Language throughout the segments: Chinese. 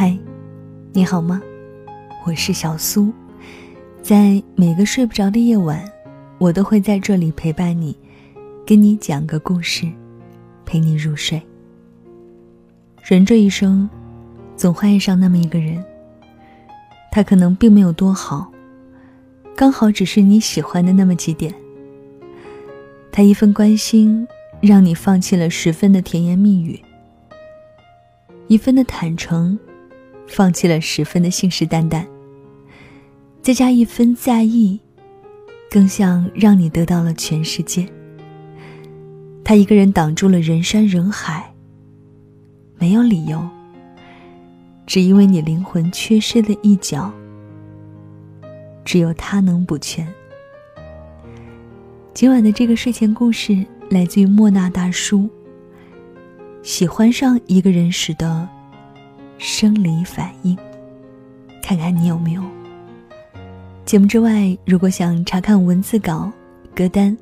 嗨，你好吗？我是小苏，在每个睡不着的夜晚，我都会在这里陪伴你，跟你讲个故事，陪你入睡。人这一生，总会爱上那么一个人，他可能并没有多好，刚好只是你喜欢的那么几点。他一份关心，让你放弃了十分的甜言蜜语；一分的坦诚，放弃了十分的信誓旦旦。再加一分在意，更像让你得到了全世界。他一个人挡住了人山人海，没有理由，只因为你灵魂缺失了一角，只有他能补全。今晚的这个睡前故事来自于莫那大叔。喜欢上一个人时的生理反应，看看你有没有。节目之外，如果想查看文字稿、歌单，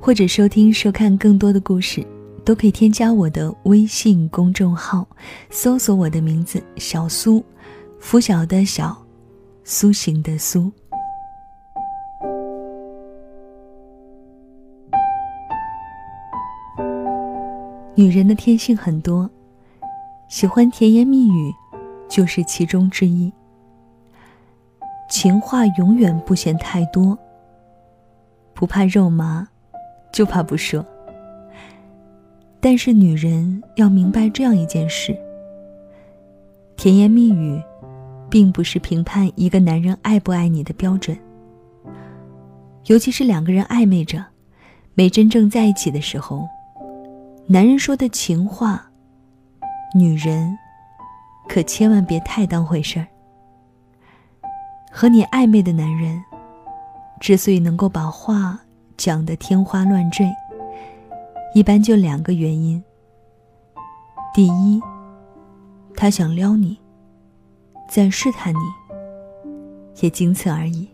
或者收听、收看更多的故事，都可以添加我的微信公众号，搜索我的名字“小苏”，拂晓的小，苏醒的苏。女人的天性很多，喜欢甜言蜜语，就是其中之一。情话永远不嫌太多，不怕肉麻，就怕不说。但是女人要明白这样一件事：甜言蜜语，并不是评判一个男人爱不爱你的标准。尤其是两个人暧昧着，没真正在一起的时候。男人说的情话，女人可千万别太当回事儿。和你暧昧的男人，之所以能够把话讲得天花乱坠，一般就两个原因。第一，他想撩你，在试探你，也仅此而已。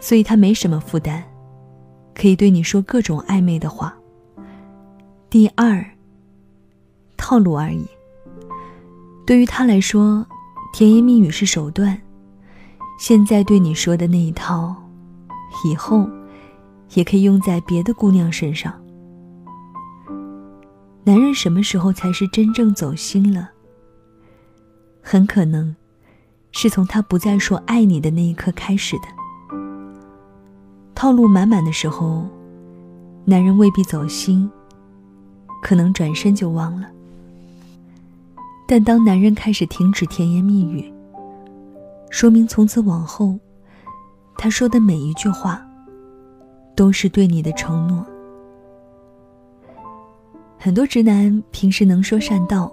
所以他没什么负担，可以对你说各种暧昧的话。第二，套路而已。对于他来说，甜言蜜语是手段。现在对你说的那一套，以后也可以用在别的姑娘身上。男人什么时候才是真正走心了？很可能，是从他不再说爱你的那一刻开始的。套路满满的时候，男人未必走心。可能转身就忘了，但当男人开始停止甜言蜜语，说明从此往后，他说的每一句话，都是对你的承诺。很多直男平时能说善道，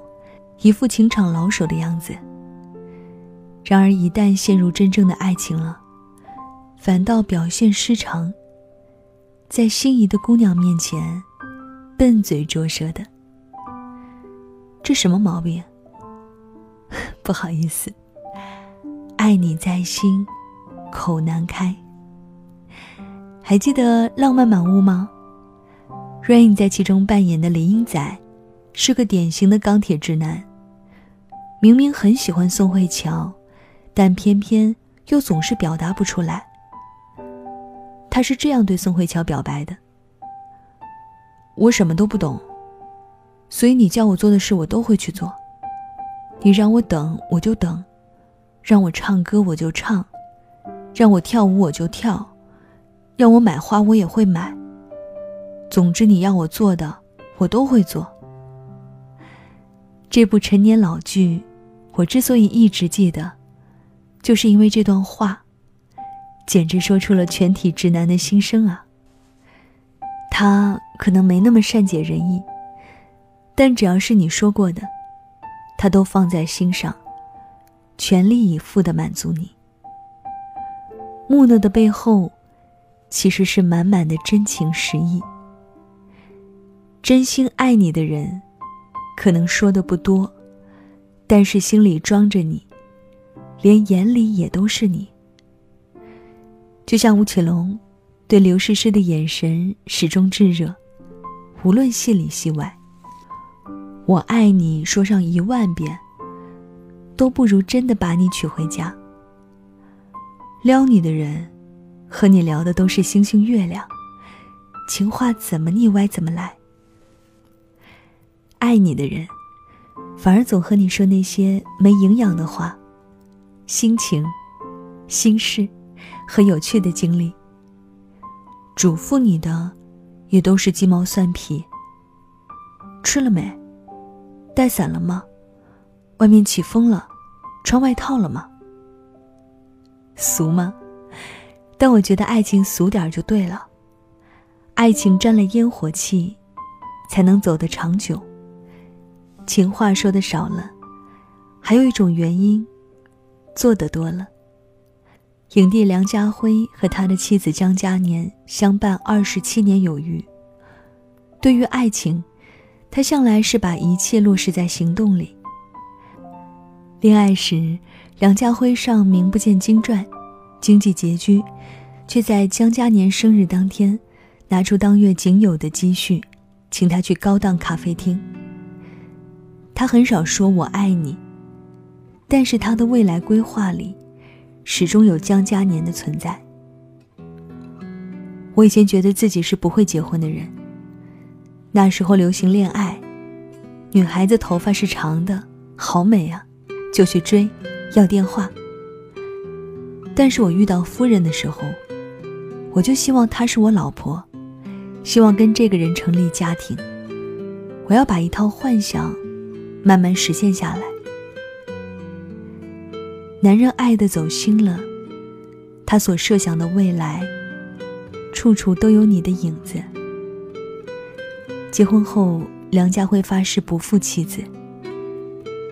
一副情场老手的样子，然而一旦陷入真正的爱情了，反倒表现失常，在心仪的姑娘面前。笨嘴拙舌的，这什么毛病？不好意思，爱你在心，口难开。还记得《浪漫满屋》吗？Rain 在其中扮演的林英仔，是个典型的钢铁直男。明明很喜欢宋慧乔，但偏偏又总是表达不出来。他是这样对宋慧乔表白的。我什么都不懂，所以你叫我做的事我都会去做。你让我等我就等，让我唱歌我就唱，让我跳舞我就跳，让我买花我也会买。总之你要我做的我都会做。这部陈年老剧，我之所以一直记得，就是因为这段话，简直说出了全体直男的心声啊。他可能没那么善解人意，但只要是你说过的，他都放在心上，全力以赴的满足你。木讷的背后，其实是满满的真情实意。真心爱你的人，可能说的不多，但是心里装着你，连眼里也都是你。就像吴奇隆。对刘诗诗的眼神始终炙热，无论戏里戏外。我爱你说上一万遍，都不如真的把你娶回家。撩你的人，和你聊的都是星星月亮，情话怎么腻歪怎么来。爱你的人，反而总和你说那些没营养的话，心情、心事和有趣的经历。嘱咐你的，也都是鸡毛蒜皮。吃了没？带伞了吗？外面起风了，穿外套了吗？俗吗？但我觉得爱情俗点就对了。爱情沾了烟火气，才能走得长久。情话说的少了，还有一种原因，做的多了。影帝梁家辉和他的妻子江嘉年相伴二十七年有余。对于爱情，他向来是把一切落实在行动里。恋爱时，梁家辉上名不见经传，经济拮据，却在江嘉年生日当天，拿出当月仅有的积蓄，请他去高档咖啡厅。他很少说我爱你，但是他的未来规划里。始终有江嘉年的存在。我以前觉得自己是不会结婚的人。那时候流行恋爱，女孩子头发是长的，好美啊，就去追，要电话。但是我遇到夫人的时候，我就希望她是我老婆，希望跟这个人成立家庭。我要把一套幻想慢慢实现下来。男人爱的走心了，他所设想的未来，处处都有你的影子。结婚后，梁家辉发誓不负妻子。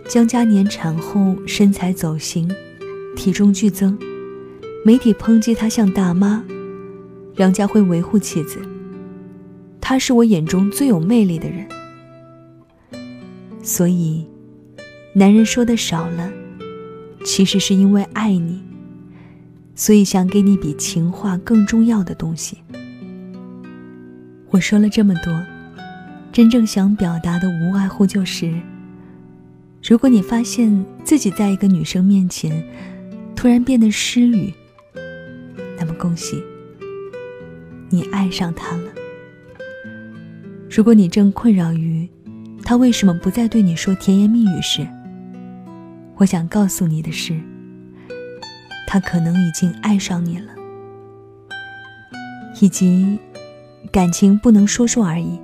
江嘉年产后身材走形，体重剧增，媒体抨击他像大妈。梁家辉维护妻子，他是我眼中最有魅力的人。所以，男人说的少了。其实是因为爱你，所以想给你比情话更重要的东西。我说了这么多，真正想表达的无外乎就是：如果你发现自己在一个女生面前突然变得失语，那么恭喜，你爱上她了。如果你正困扰于她为什么不再对你说甜言蜜语时，我想告诉你的是，他可能已经爱上你了，以及感情不能说说而已。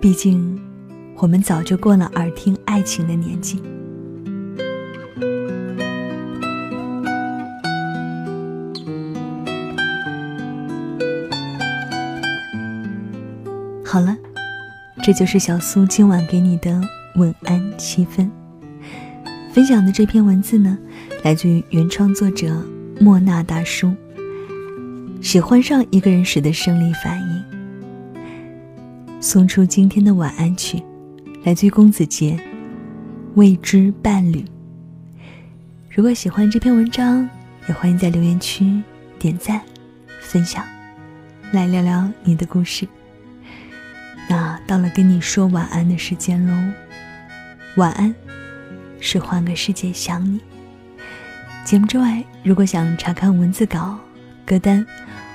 毕竟，我们早就过了耳听爱情的年纪。好了，这就是小苏今晚给你的晚安七分。分享的这篇文字呢，来自于原创作者莫那大叔。喜欢上一个人时的生理反应。送出今天的晚安曲，来自于公子杰，《未知伴侣》。如果喜欢这篇文章，也欢迎在留言区点赞、分享，来聊聊你的故事。那到了跟你说晚安的时间喽，晚安。是换个世界想你。节目之外，如果想查看文字稿、歌单，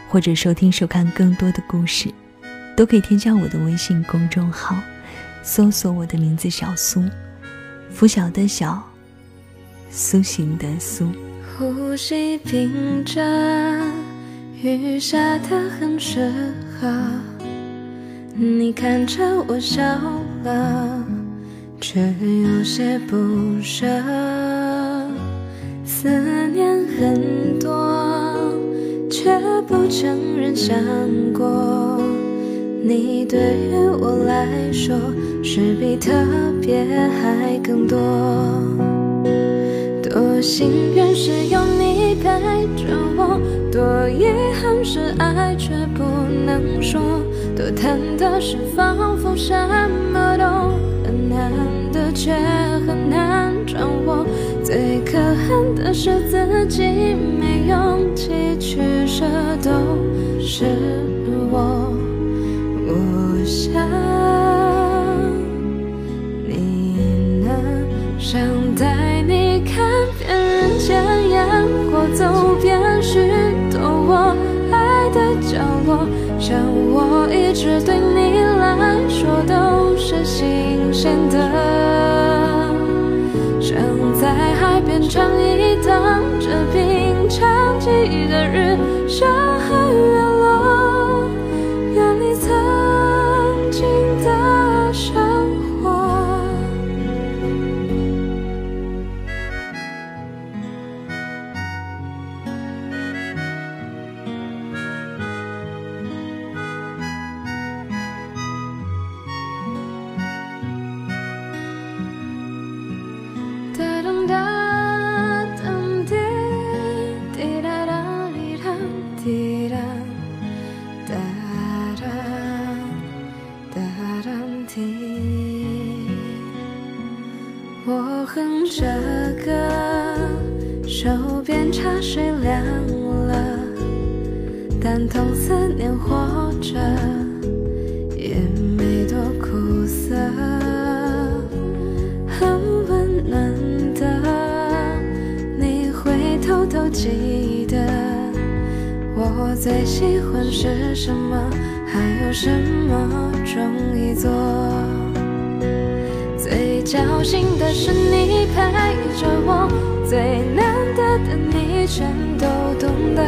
或者收听、收看更多的故事，都可以添加我的微信公众号，搜索我的名字小苏，拂晓的晓，苏醒的苏。呼吸屏着，雨下的很适合，你看着我笑了。却有些不舍，思念很多，却不承认想过。你对于我来说，是比特别还更多。多幸运是有你陪着我，多遗憾是爱却不能说，多疼的是仿佛什么都很。难得却很难掌握，最可恨的是自己没勇气去舍，都是是对你来说都是新鲜的，想在海边唱一尝这平常记的日升和月什么，还有什么容易做。最侥幸的是你陪着我，最难得的你全都懂得，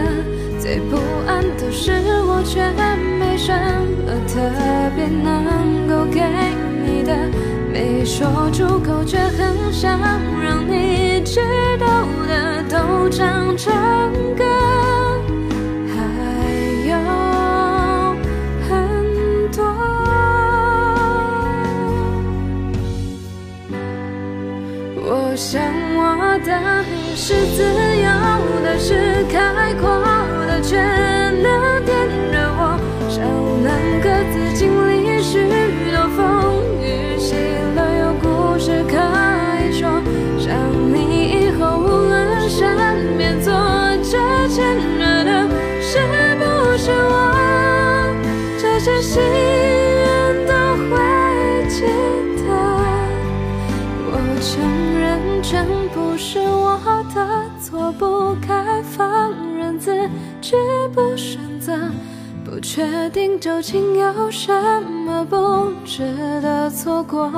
最不安的是我却没什么特别能够给你的。没说出口，却很想让你知道的都唱成歌，我想我的是自由的，是开阔的，却能点燃我，想能各自经历许多风雨，喜乐有故事可以说。想你以后无论身边坐着的错，不该放任自己不选择，不确定究竟有什么不值得错过。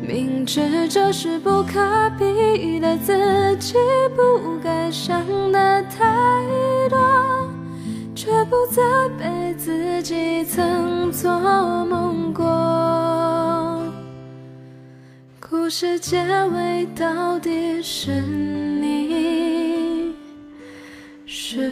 明知这是不可比的，自己不该想的太多，却不责备自己曾做梦过。故事结尾到底是你，是